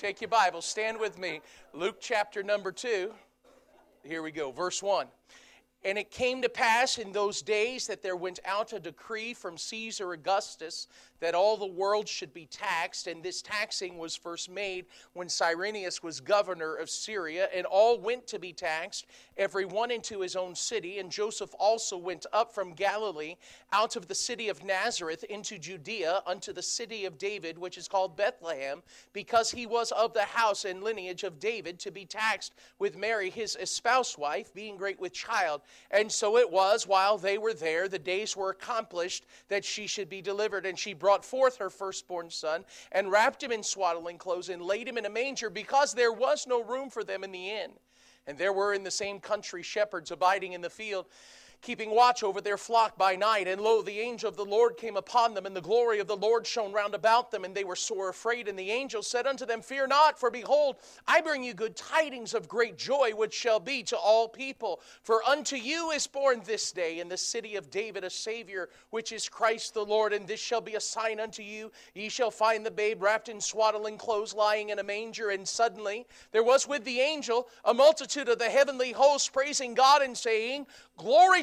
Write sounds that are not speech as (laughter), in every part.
Take your Bible, stand with me. Luke chapter number 2. Here we go, verse 1. And it came to pass in those days that there went out a decree from Caesar Augustus that all the world should be taxed. And this taxing was first made when Cyrenius was governor of Syria. And all went to be taxed, every one into his own city. And Joseph also went up from Galilee, out of the city of Nazareth, into Judea, unto the city of David, which is called Bethlehem, because he was of the house and lineage of David, to be taxed with Mary, his espoused wife, being great with child. And so it was, while they were there, the days were accomplished that she should be delivered. And she brought forth her firstborn son, and wrapped him in swaddling clothes, and laid him in a manger, because there was no room for them in the inn. And there were in the same country shepherds abiding in the field keeping watch over their flock by night. And lo, the angel of the Lord came upon them, and the glory of the Lord shone round about them, and they were sore afraid. And the angel said unto them, Fear not, for behold, I bring you good tidings of great joy, which shall be to all people. For unto you is born this day in the city of David a Savior, which is Christ the Lord. And this shall be a sign unto you ye shall find the babe wrapped in swaddling clothes, lying in a manger. And suddenly there was with the angel a multitude of the heavenly hosts praising God and saying, Glory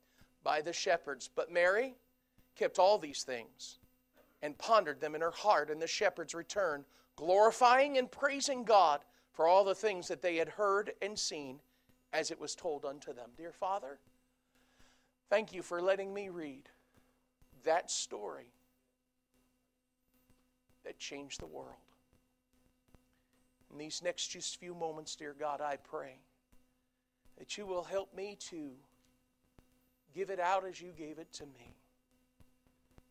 by the shepherds. But Mary kept all these things and pondered them in her heart. And the shepherds returned, glorifying and praising God for all the things that they had heard and seen as it was told unto them. Dear Father, thank you for letting me read that story that changed the world. In these next just few moments, dear God, I pray that you will help me to give it out as you gave it to me.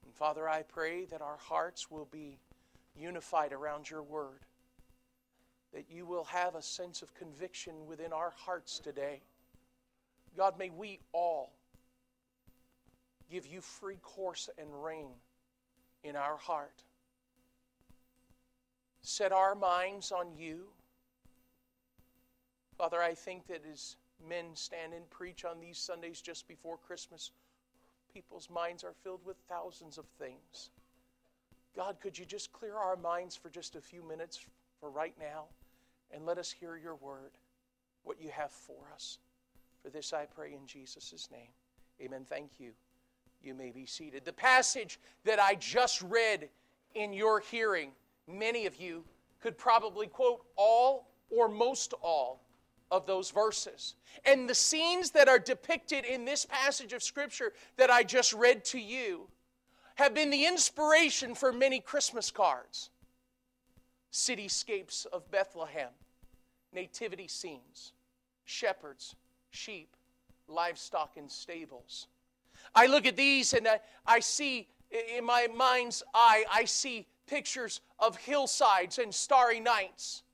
And Father, I pray that our hearts will be unified around your word, that you will have a sense of conviction within our hearts today. God, may we all give you free course and reign in our heart. Set our minds on you. Father, I think that as men stand and preach on these Sundays just before Christmas, people's minds are filled with thousands of things. God, could you just clear our minds for just a few minutes for right now and let us hear your word, what you have for us? For this I pray in Jesus' name. Amen. Thank you. You may be seated. The passage that I just read in your hearing, many of you could probably quote all or most all of those verses. And the scenes that are depicted in this passage of Scripture that I just read to you have been the inspiration for many Christmas cards. Cityscapes of Bethlehem, nativity scenes, shepherds, sheep, livestock in stables. I look at these and I, I see in my mind's eye, I see pictures of hillsides and starry nights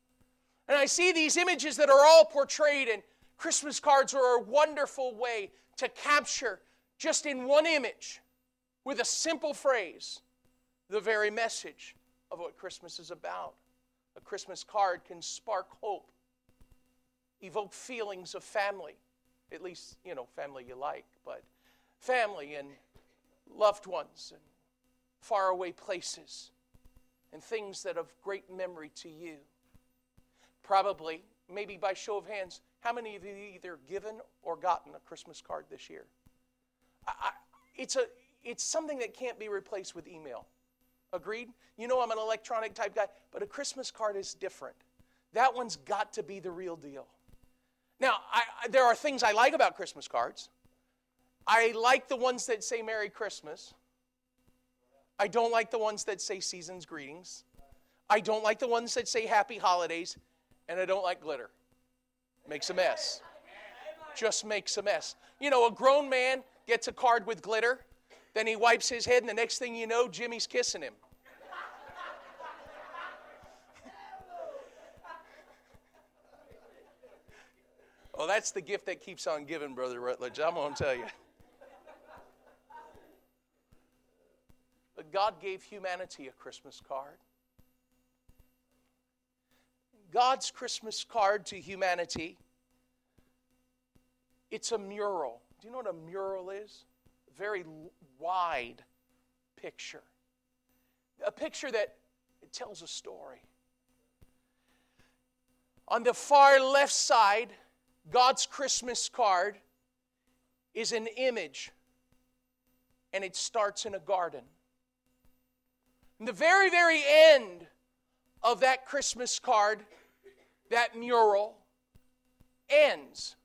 and I see these images that are all portrayed, and Christmas cards are a wonderful way to capture just in one image, with a simple phrase, the very message of what Christmas is about. A Christmas card can spark hope, evoke feelings of family, at least, you know, family you like, but family and loved ones and faraway places and things that of great memory to you. Probably, maybe by show of hands, how many of you either given or gotten a Christmas card this year? I, it's, a, it's something that can't be replaced with email. Agreed? You know I'm an electronic type guy, but a Christmas card is different. That one's got to be the real deal. Now, I, there are things I like about Christmas cards. I like the ones that say Merry Christmas. I don't like the ones that say Season's Greetings. I don't like the ones that say Happy Holidays and I don't like glitter. Makes a mess. Just makes a mess. You know, a grown man gets a card with glitter, then he wipes his head, and the next thing you know, Jimmy's kissing him. Well, that's the gift that keeps on giving, Brother Rutledge. I'm going to tell you. But God gave humanity a Christmas card. God's Christmas card to humanity, it's a mural. Do you know what a mural is? Very wide picture. A picture that it tells a story. On the far left side, God's Christmas card is an image, and it starts in a garden. In the very, very end of that Christmas card, that mural ends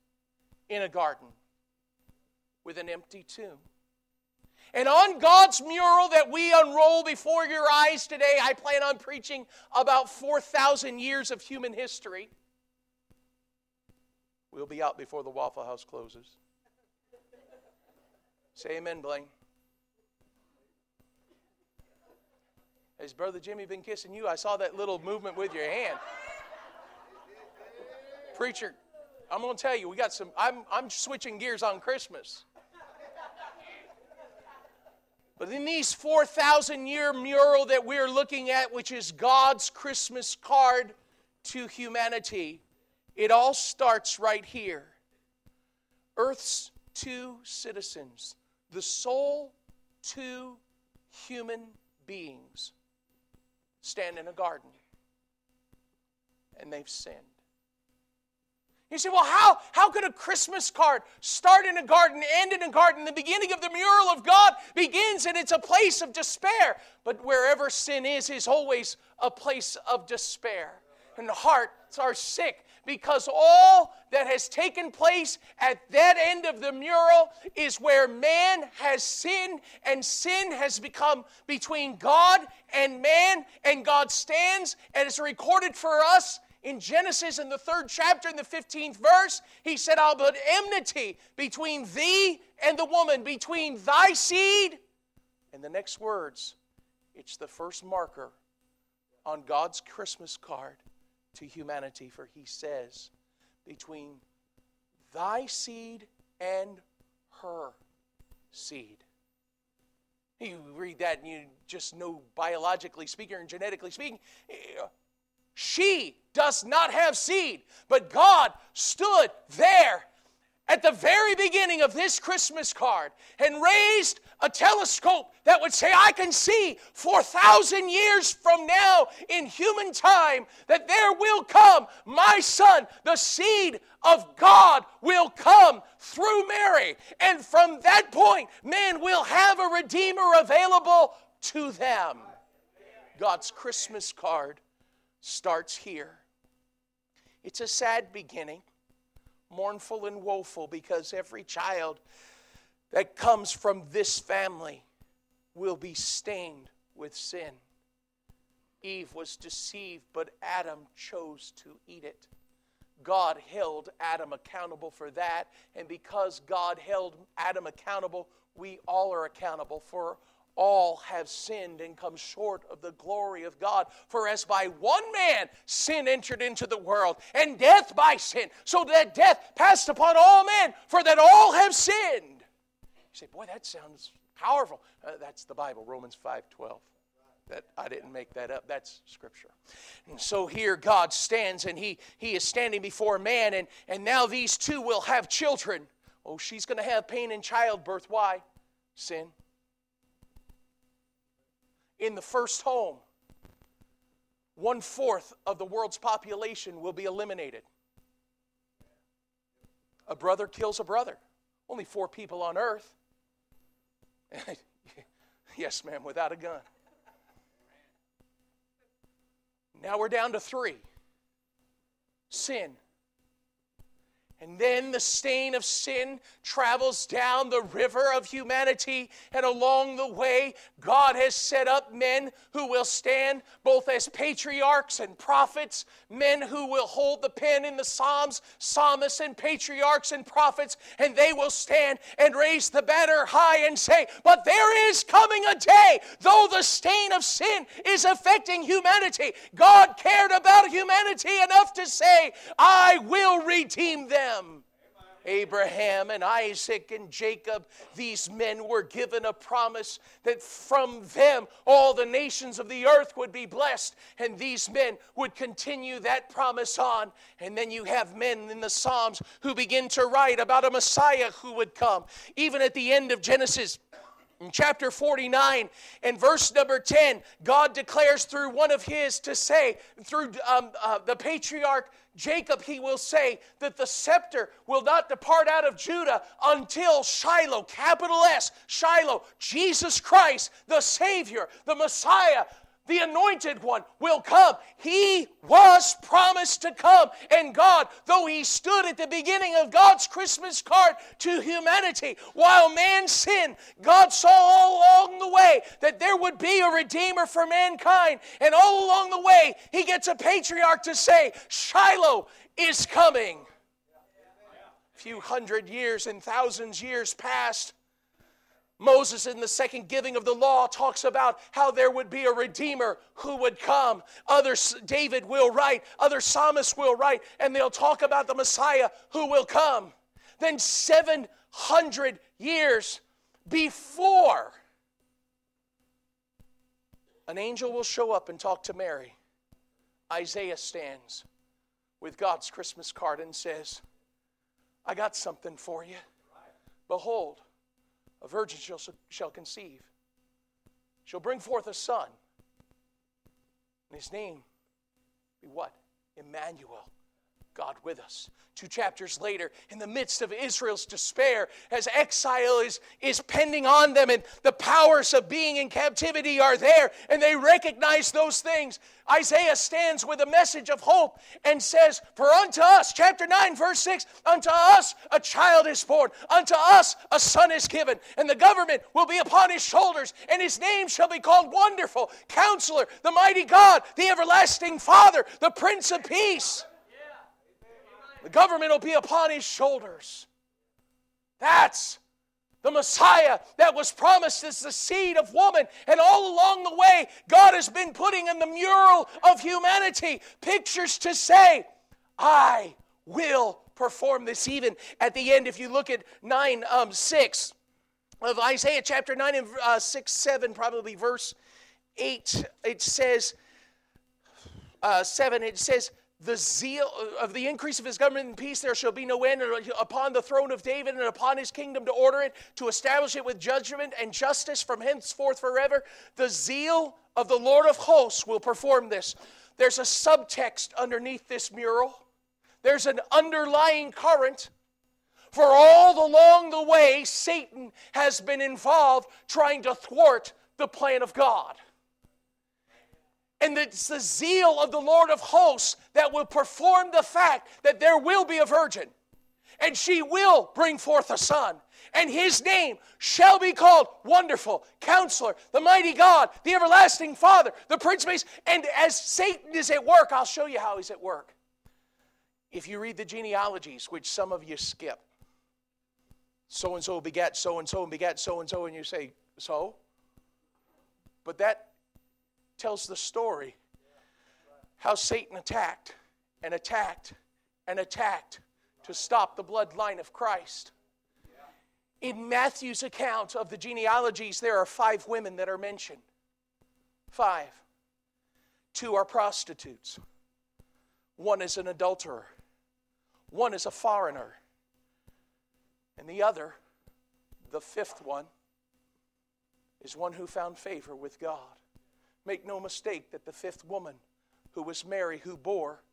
in a garden with an empty tomb. And on God's mural that we unroll before your eyes today, I plan on preaching about 4,000 years of human history. We'll be out before the Waffle House closes. Say amen, Blaine. Has Brother Jimmy been kissing you? I saw that little movement with your hand. Preacher, I'm going to tell you, we got some, I'm, I'm switching gears on Christmas. But in these 4,000 year mural that we're looking at, which is God's Christmas card to humanity, it all starts right here. Earth's two citizens, the sole two human beings stand in a garden and they've sinned. You say, well, how, how could a Christmas card start in a garden, end in a garden? The beginning of the mural of God begins and it's a place of despair. But wherever sin is, is always a place of despair. And hearts are sick because all that has taken place at that end of the mural is where man has sinned and sin has become between God and man, and God stands and is recorded for us in Genesis in the third chapter, in the 15th verse, he said, I'll put enmity between thee and the woman, between thy seed. And the next words, it's the first marker on God's Christmas card to humanity, for he says, between thy seed and her seed. You read that and you just know biologically speaking and genetically speaking, she does not have seed. But God stood there at the very beginning of this Christmas card and raised a telescope that would say, I can see 4,000 years from now in human time that there will come my son, the seed of God will come through Mary. And from that point, man will have a Redeemer available to them. God's Christmas card starts here. It's a sad beginning, mournful and woeful, because every child that comes from this family will be stained with sin. Eve was deceived, but Adam chose to eat it. God held Adam accountable for that, and because God held Adam accountable, we all are accountable for all have sinned and come short of the glory of God. For as by one man sin entered into the world, and death by sin, so that death passed upon all men, for that all have sinned. You say, boy, that sounds powerful. Uh, that's the Bible, Romans 5 12. That I didn't make that up. That's scripture. And so here God stands and he, he is standing before man, and, and now these two will have children. Oh, she's going to have pain in childbirth. Why? Sin in the first home, one fourth of the world's population will be eliminated. A brother kills a brother. Only four people on earth. (laughs) yes, ma'am, without a gun. Now we're down to three sin. And then the stain of sin travels down the river of humanity. And along the way, God has set up men who will stand both as patriarchs and prophets, men who will hold the pen in the Psalms, psalmists and patriarchs and prophets, and they will stand and raise the banner high and say, But there is coming a day, though the stain of sin is affecting humanity, God cared about humanity enough to say, I will redeem them Abraham. Abraham and Isaac and Jacob, these men were given a promise that from them all the nations of the earth would be blessed, and these men would continue that promise on. And then you have men in the Psalms who begin to write about a Messiah who would come. Even at the end of Genesis, in chapter 49 and verse number 10, God declares through one of his to say, through um, uh, the patriarch Jacob, he will say that the scepter will not depart out of Judah until Shiloh, capital S, Shiloh, Jesus Christ, the Savior, the Messiah, the anointed one will come. He was promised to come. And God, though He stood at the beginning of God's Christmas card to humanity, while man sinned, God saw all along the way that there would be a Redeemer for mankind. And all along the way, He gets a patriarch to say, Shiloh is coming. A few hundred years and thousands years passed Moses, in the second giving of the law, talks about how there would be a redeemer who would come. Others, David will write, other psalmists will write, and they'll talk about the Messiah who will come. Then, 700 years before, an angel will show up and talk to Mary. Isaiah stands with God's Christmas card and says, I got something for you. Behold, a virgin shall, shall conceive. She'll bring forth a son. And his name be what? Emmanuel. God with us. Two chapters later, in the midst of Israel's despair, as exile is, is pending on them and the powers of being in captivity are there, and they recognize those things, Isaiah stands with a message of hope and says, For unto us, chapter 9, verse 6, unto us a child is born, unto us a son is given, and the government will be upon his shoulders, and his name shall be called Wonderful, Counselor, the Mighty God, the Everlasting Father, the Prince of Peace. The government will be upon his shoulders. That's the Messiah that was promised as the seed of woman. And all along the way, God has been putting in the mural of humanity pictures to say, I will perform this. Even at the end, if you look at 9 um, 6 of Isaiah chapter 9 and uh, 6 7, probably verse 8, it says, uh, 7, it says, the zeal of the increase of his government and peace there shall be no end upon the throne of david and upon his kingdom to order it to establish it with judgment and justice from henceforth forever. The zeal of the lord of hosts will perform this. There's a subtext underneath this mural. There's an underlying current. For all along the way satan has been involved trying to thwart the plan of god and it's the zeal of the Lord of hosts that will perform the fact that there will be a virgin, and she will bring forth a son. And his name shall be called Wonderful, Counselor, the Mighty God, the Everlasting Father, the Prince of Peace. And as Satan is at work, I'll show you how he's at work. If you read the genealogies, which some of you skip, so and so begat so and so and begat so and so, and you say, so? But that tells the story how Satan attacked and attacked and attacked to stop the bloodline of Christ. In Matthew's account of the genealogies, there are five women that are mentioned. Five. Two are prostitutes, one is an adulterer, one is a foreigner, and the other, the fifth one, is one who found favor with God. Make no mistake that the fifth woman, who was Mary, who bore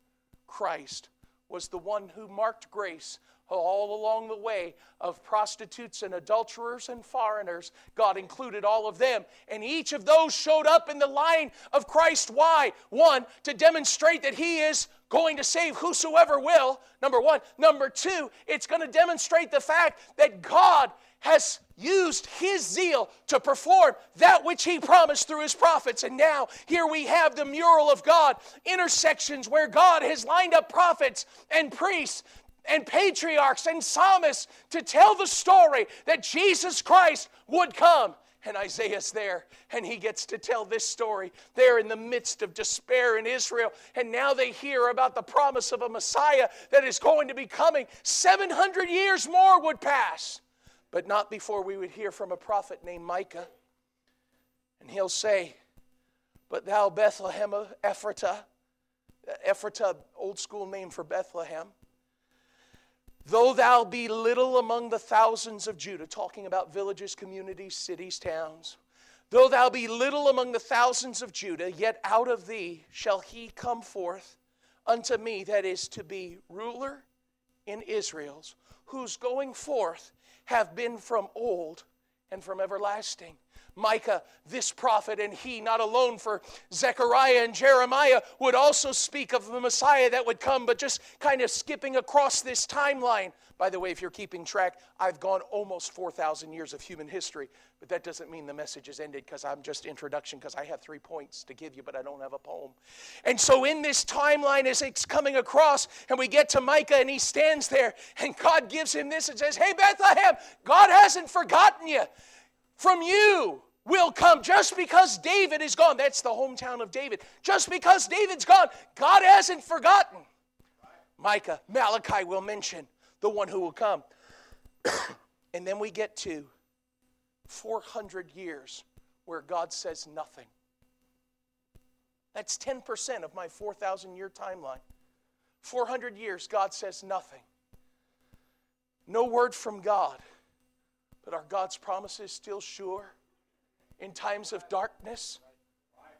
Christ, was the one who marked grace all along the way of prostitutes and adulterers and foreigners. God included all of them. And each of those showed up in the line of Christ. Why? One, to demonstrate that He is going to save whosoever will. Number one. Number two, it's going to demonstrate the fact that God has used his zeal to perform that which he promised through his prophets. And now, here we have the mural of God, intersections where God has lined up prophets and priests and patriarchs and psalmists to tell the story that Jesus Christ would come. And Isaiah's there, and he gets to tell this story. They're in the midst of despair in Israel, and now they hear about the promise of a Messiah that is going to be coming. 700 years more would pass, but not before we would hear from a prophet named Micah. And he'll say, But thou, Bethlehem of Ephratah, Ephratah, old school name for Bethlehem, Though thou be little among the thousands of Judah, talking about villages, communities, cities, towns, though thou be little among the thousands of Judah, yet out of thee shall he come forth unto me that is to be ruler in Israel's, whose going forth have been from old and from everlasting. Micah, this prophet, and he, not alone for Zechariah and Jeremiah, would also speak of the Messiah that would come, but just kind of skipping across this timeline. By the way, if you're keeping track, I've gone almost 4,000 years of human history, but that doesn't mean the message is ended because I'm just introduction because I have three points to give you, but I don't have a poem. And so in this timeline, as it's coming across, and we get to Micah, and he stands there, and God gives him this and says, Hey, Bethlehem, God hasn't forgotten you. From you will come just because David is gone. That's the hometown of David. Just because David's gone, God hasn't forgotten. Micah, Malachi will mention the one who will come. (coughs) and then we get to 400 years where God says nothing. That's 10% of my 4,000 year timeline. 400 years, God says nothing. No word from God. But are God's promises still sure? In times of darkness?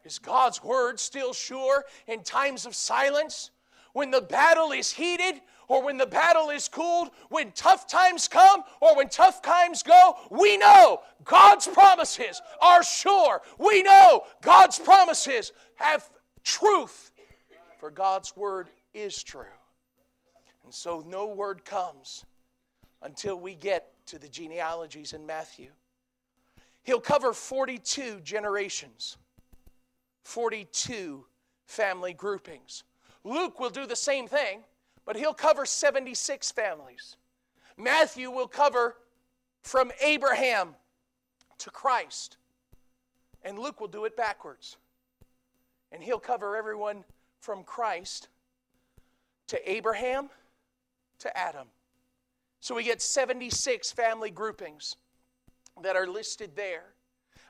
Is God's word still sure in times of silence? When the battle is heated or when the battle is cooled, when tough times come or when tough times go, we know God's promises are sure. We know God's promises have truth, for God's word is true. And so no word comes until we get to the genealogies in Matthew. He'll cover 42 generations, 42 family groupings. Luke will do the same thing, but he'll cover 76 families. Matthew will cover from Abraham to Christ. And Luke will do it backwards. And he'll cover everyone from Christ to Abraham to Adam. So we get 76 family groupings that are listed there.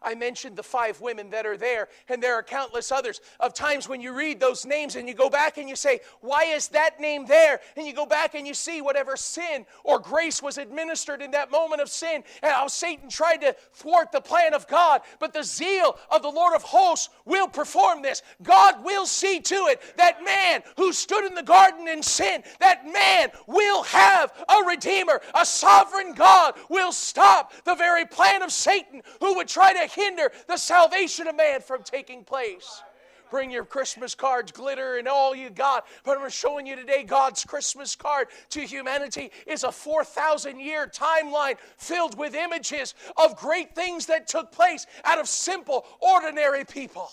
I mentioned the five women that are there, and there are countless others of times when you read those names and you go back and you say, Why is that name there? And you go back and you see whatever sin or grace was administered in that moment of sin, and how Satan tried to thwart the plan of God. But the zeal of the Lord of hosts will perform this. God will see to it that man who stood in the garden in sin, that man will have a redeemer. A sovereign God will stop the very plan of Satan who would try to hinder the salvation of man from taking place. Bring your Christmas cards, glitter, and all you got. But I'm showing you today God's Christmas card to humanity is a 4,000 year timeline filled with images of great things that took place out of simple, ordinary people.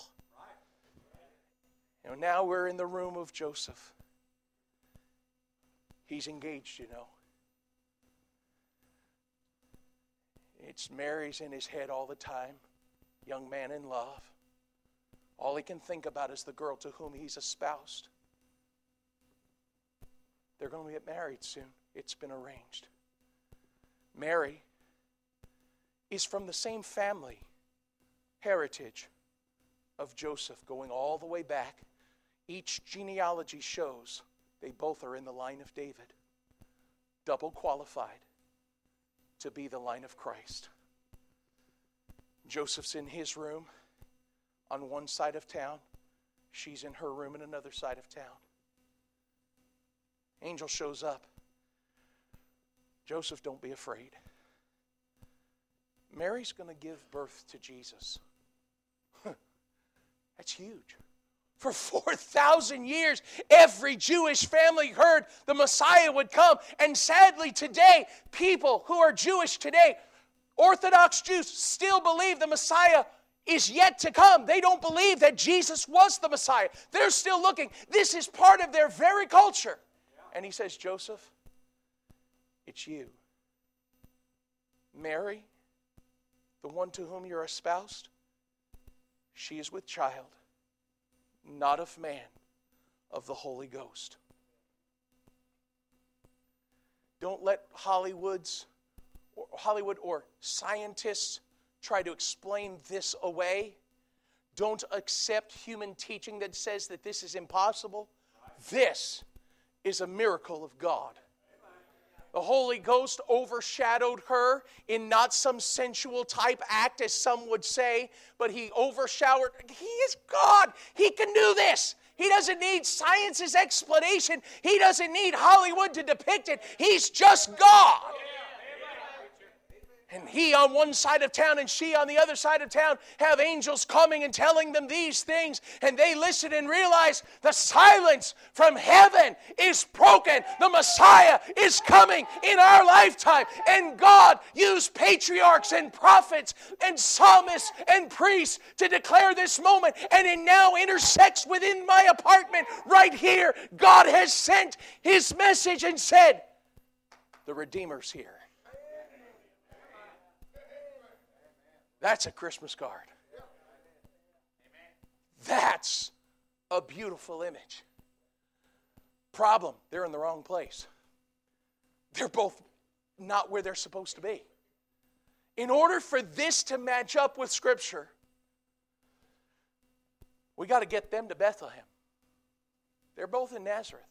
You know, now we're in the room of Joseph. He's engaged, you know. It's Mary's in his head all the time young man in love. All he can think about is the girl to whom he's espoused. They're going to get married soon. It's been arranged. Mary is from the same family, heritage of Joseph, going all the way back. Each genealogy shows they both are in the line of David, double qualified to be the line of Christ. Joseph's in his room on one side of town, she's in her room in another side of town. Angel shows up. Joseph, don't be afraid. Mary's going to give birth to Jesus. (laughs) That's huge. For 4,000 years, every Jewish family heard the Messiah would come. And sadly, today, people who are Jewish today Orthodox Jews still believe the Messiah is yet to come. They don't believe that Jesus was the Messiah. They're still looking. This is part of their very culture. And he says, Joseph, it's you. Mary, the one to whom you're espoused, she is with child, not of man, of the Holy Ghost. Don't let Hollywood's Hollywood or scientists try to explain this away. Don't accept human teaching that says that this is impossible. This is a miracle of God. The Holy Ghost overshadowed her in not some sensual type act, as some would say, but He overshadowed. He is God. He can do this. He doesn't need science's explanation. He doesn't need Hollywood to depict it. He's just God and he on one side of town and she on the other side of town have angels coming and telling them these things. And they listen and realize the silence from heaven is broken. The messiah is coming in our lifetime. And god used patriarchs and prophets and psalmists and priests to declare this moment. And it now intersects within my apartment right here. God has sent his message and said the redeemer's here That's a Christmas card. That's a beautiful image. Problem, they're in the wrong place. They're both not where they're supposed to be. In order for this to match up with Scripture, we got to get them to Bethlehem. They're both in Nazareth.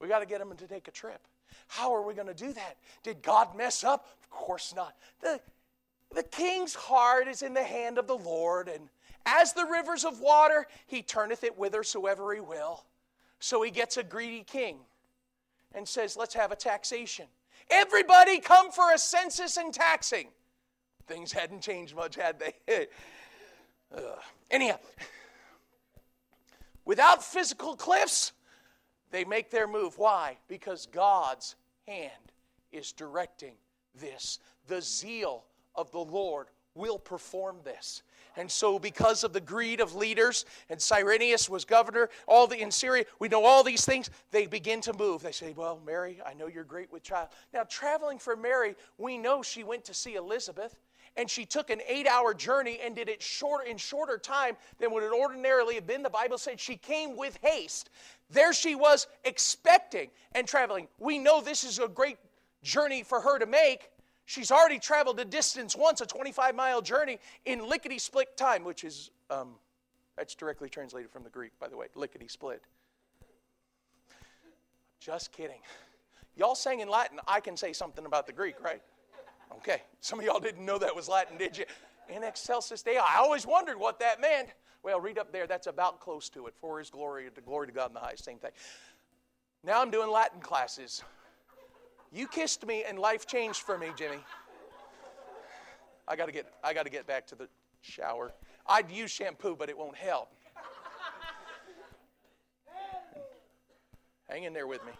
We got to get them to take a trip. How are we going to do that? Did God mess up? Of course not. The, the king's heart is in the hand of the Lord, and as the rivers of water, he turneth it whithersoever he will. So he gets a greedy king and says, Let's have a taxation. Everybody come for a census and taxing. Things hadn't changed much, had they? (laughs) anyhow, without physical cliffs, they make their move. Why? Because God's hand is directing this. The zeal of the Lord will perform this. And so, because of the greed of leaders, and Cyrenius was governor, all the in Syria, we know all these things, they begin to move. They say, Well, Mary, I know you're great with child. Now, traveling for Mary, we know she went to see Elizabeth, and she took an eight hour journey and did it short, in shorter time than would it ordinarily have been. The Bible said she came with haste. There she was expecting and traveling. We know this is a great journey for her to make She's already traveled a distance once, a 25 mile journey, in lickety split time, which is, um, that's directly translated from the Greek, by the way, lickety split. Just kidding. Y'all sang in Latin, I can say something about the Greek, right? Okay. Some of y'all didn't know that was Latin, did you? In excelsis Deo. I always wondered what that meant. Well, read up there, that's about close to it. For his glory, the glory to God in the highest, same thing. Now I'm doing Latin classes. You kissed me and life changed for me, Jimmy. I got to get I got to get back to the shower. I'd use shampoo, but it won't help. Hang in there with me.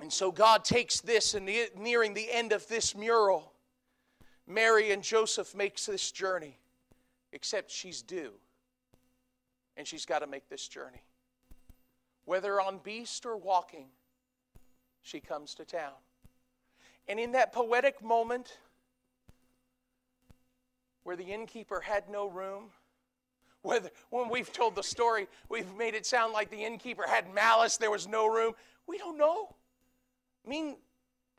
And so God takes this and nearing the end of this mural, Mary and Joseph makes this journey, except she's due. And she's got to make this journey. Whether on beast or walking, she comes to town. And in that poetic moment where the innkeeper had no room, whether, when we've told the story, we've made it sound like the innkeeper had malice, there was no room. We don't know. I mean,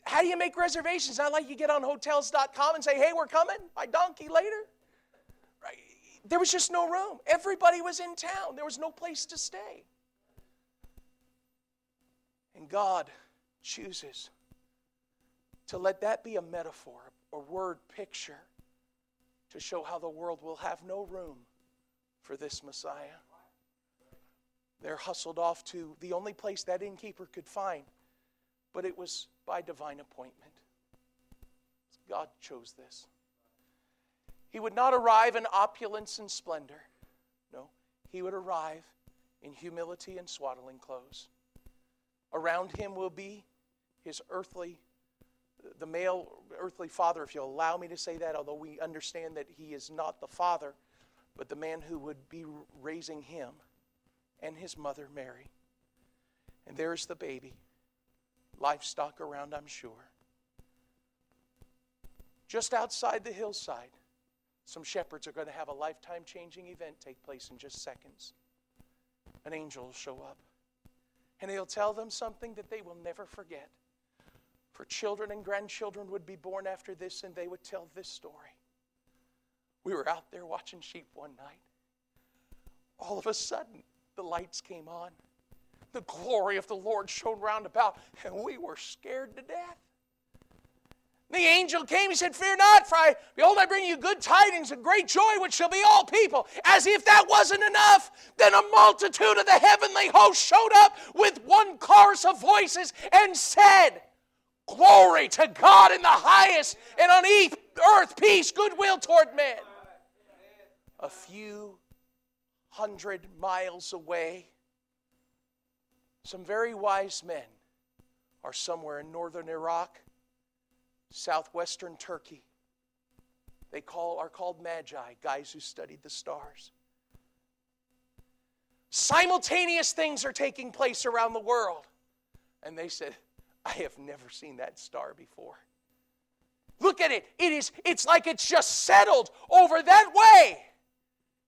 how do you make reservations? Not like you get on hotels.com and say, hey, we're coming by donkey later. Right? There was just no room. Everybody was in town, there was no place to stay. And God chooses to let that be a metaphor, a word picture to show how the world will have no room for this Messiah. They're hustled off to the only place that innkeeper could find, but it was by divine appointment. God chose this. He would not arrive in opulence and splendor. No, he would arrive in humility and swaddling clothes. Around him will be his earthly, the male earthly father, if you'll allow me to say that, although we understand that he is not the father, but the man who would be raising him and his mother, Mary. And there's the baby, livestock around, I'm sure. just outside the hillside, some shepherds are going to have a lifetime changing event take place in just seconds. An angel will show up, and he'll tell them something that they will never forget. For children and grandchildren would be born after this, and they would tell this story. We were out there watching sheep one night. All of a sudden, the lights came on. The glory of the Lord shone round about, and we were scared to death. The angel came, he said, Fear not, for I, behold, I bring you good tidings and great joy, which shall be all people. As if that wasn't enough, then a multitude of the heavenly host showed up with one chorus of voices and said, Glory to God in the highest, and on earth peace, goodwill toward men. A few hundred miles away, some very wise men are somewhere in northern Iraq southwestern Turkey. They call, are called magi, guys who studied the stars. Simultaneous things are taking place around the world. And they said, I have never seen that star before. Look at it. It is it's like it's just settled over that way.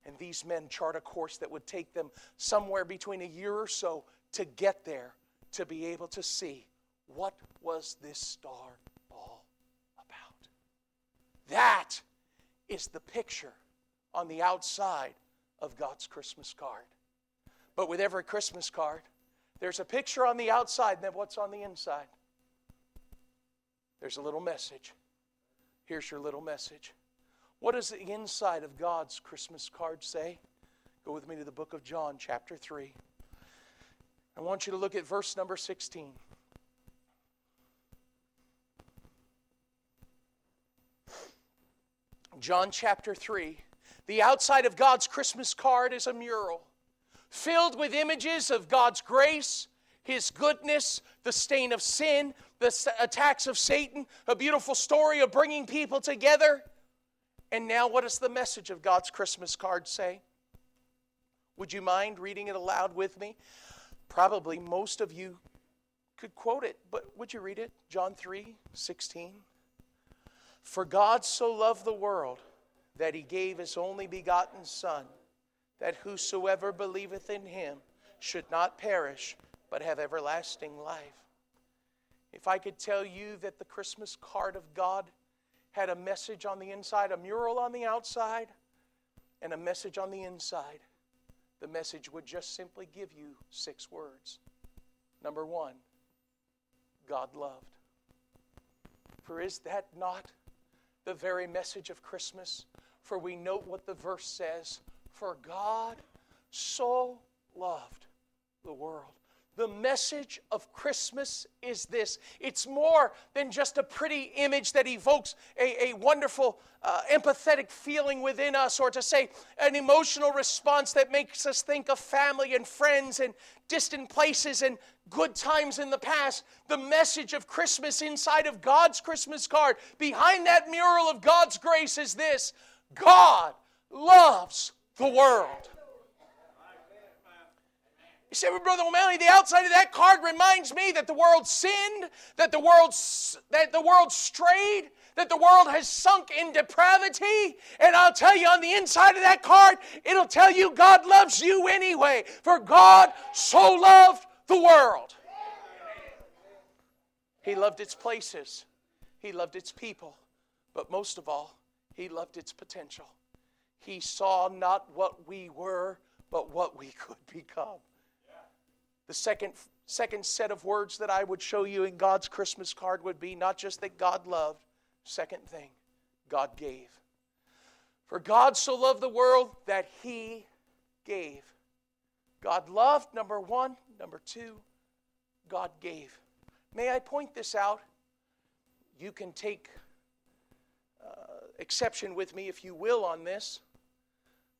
And these men chart a course that would take them somewhere between a year or so to get there to be able to see what was this star all about. that is the picture on the outside of God's Christmas card. But with every Christmas card, there's a picture on the outside, and then what's on the inside? There's a little message. Here's your little message. What does the inside of God's Christmas card say? Go with me to the book of John, chapter 3. I want you to look at verse number 16. John chapter 3. The outside of God's Christmas card is a mural filled with images of God's grace, His goodness, the stain of sin, the attacks of Satan, a beautiful story of bringing people together. And now, what does the message of God's Christmas card say? Would you mind reading it aloud with me? Probably most of you could quote it, but would you read it? John 3 16. For God so loved the world that he gave his only begotten Son, that whosoever believeth in him should not perish, but have everlasting life. If I could tell you that the Christmas card of God had a message on the inside, a mural on the outside, and a message on the inside, the message would just simply give you six words. Number one, God loved. For is that not the very message of Christmas. For we note what the verse says For God so loved the world. The message of Christmas is this it's more than just a pretty image that evokes a, a wonderful, uh, empathetic feeling within us, or to say an emotional response that makes us think of family and friends and distant places and good times in the past. The message of Christmas inside of God's Christmas card, behind that mural of God's grace, is this God loves the world. You say, well, Brother O'Malley, the outside of that card reminds me that the world sinned, that the world, that the world strayed, that the world has sunk in depravity. And I'll tell you on the inside of that card, it'll tell you God loves you anyway. For God so loved the world. He loved its places, He loved its people, but most of all, He loved its potential. He saw not what we were, but what we could become. The second, second set of words that I would show you in God's Christmas card would be not just that God loved, second thing, God gave. For God so loved the world that He gave. God loved, number one. Number two, God gave. May I point this out? You can take uh, exception with me if you will on this.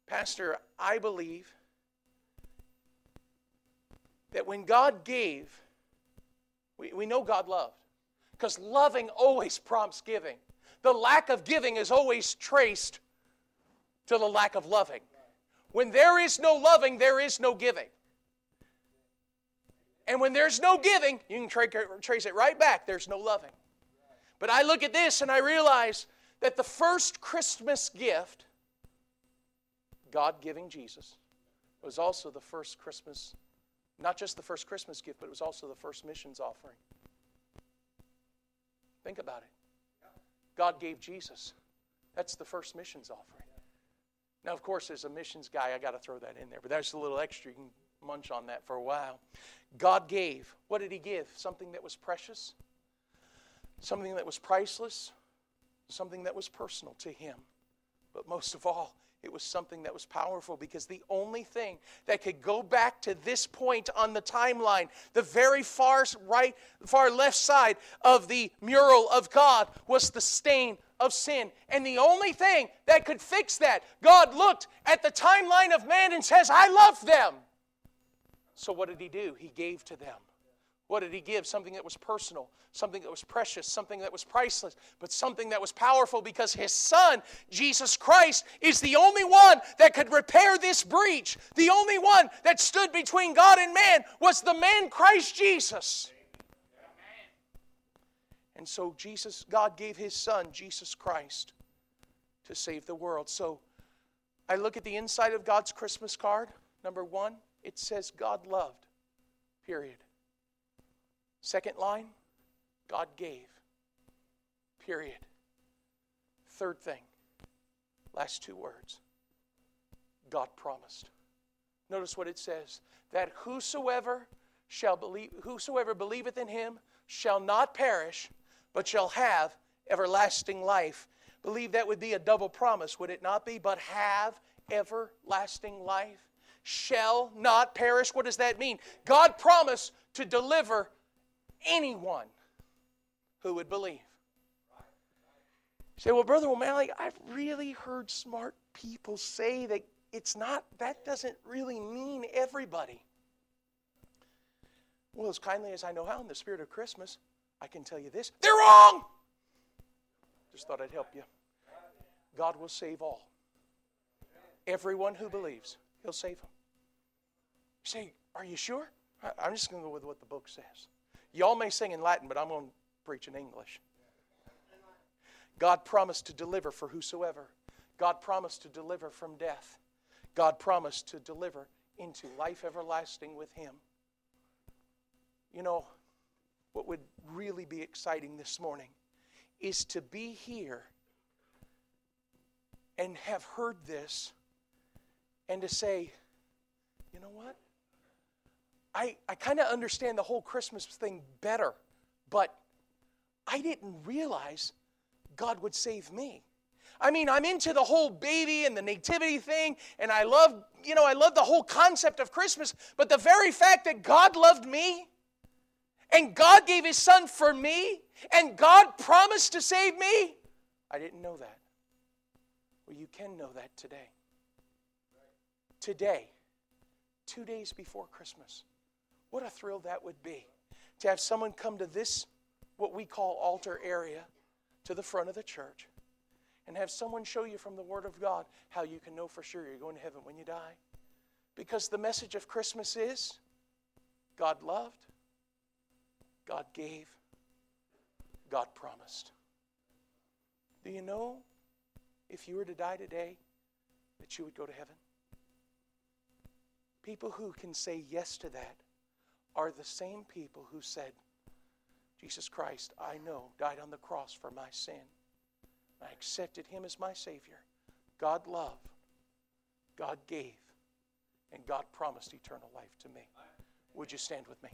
Pastor, I believe that when God gave, we, we know God loved. Because loving always prompts giving. The lack of giving is always traced to the lack of loving. When there is no loving, there is no giving. And when there's no giving, you can tra- trace it right back, there's no loving. But I look at this and I realize that the first Christmas gift, God giving Jesus, It was also the first Christmas, not just the first Christmas gift, but it was also the first missions offering. Think about it. God gave Jesus. That's the first missions offering. Now, of course, as a missions guy, I got to throw that in there, but that's a little extra. You can munch on that for a while. God gave. What did He give? Something that was precious, something that was priceless, something that was personal to Him. But most of all, it was something that was powerful because the only thing that could go back to this point on the timeline, the very far right, far left side of the mural of God, was the stain of sin. And the only thing that could fix that, God looked at the timeline of man and says, I love them. So what did he do? He gave to them. What did he give? Something that was personal, something that was precious, something that was priceless, but something that was powerful because his son, Jesus Christ, is the only one that could repair this breach. The only one that stood between God and man was the man Christ Jesus. And so Jesus, God gave his son, Jesus Christ, to save the world. So I look at the inside of God's Christmas card. Number one, it says God loved, period. Second line, God gave. Period. Third thing, last two words God promised. Notice what it says that whosoever shall believe whosoever believeth in him shall not perish but shall have everlasting life believe that would be a double promise would it not be but have everlasting life shall not perish what does that mean god promised to deliver anyone who would believe. You say, well, Brother O'Malley, I've really heard smart people say that it's not, that doesn't really mean everybody. Well, as kindly as I know how, in the spirit of Christmas, I can tell you this they're wrong! Just thought I'd help you. God will save all. Everyone who believes, He'll save them. You say, Are you sure? I'm just going to go with what the book says. Y'all may sing in Latin, but I'm going to preach in English. God promised to deliver for whosoever. God promised to deliver from death. God promised to deliver into life everlasting with Him. You know, what would really be exciting this morning is to be here and have heard this and to say, you know what? I, I kind of understand the whole Christmas thing better, but I didn't realize God would save me. I mean, I'm into the whole baby and the nativity thing, and I love, you know, I love the whole concept of Christmas, but the very fact that God loved me and God gave his son for me and God promised to save me, I didn't know that. Well, you can know that today. Today, two days before Christmas. What a thrill that would be to have someone come to this, what we call altar area, to the front of the church, and have someone show you from the Word of God how you can know for sure you're going to heaven when you die. Because the message of Christmas is God loved, God gave, God promised. Do you know if you were to die today that you would go to heaven? People who can say yes to that are the same people who said, Jesus Christ, I know, died on the cross for my sin. I accepted him as my Savior. God loved, God gave, and God promised eternal life to me. Would you stand with me?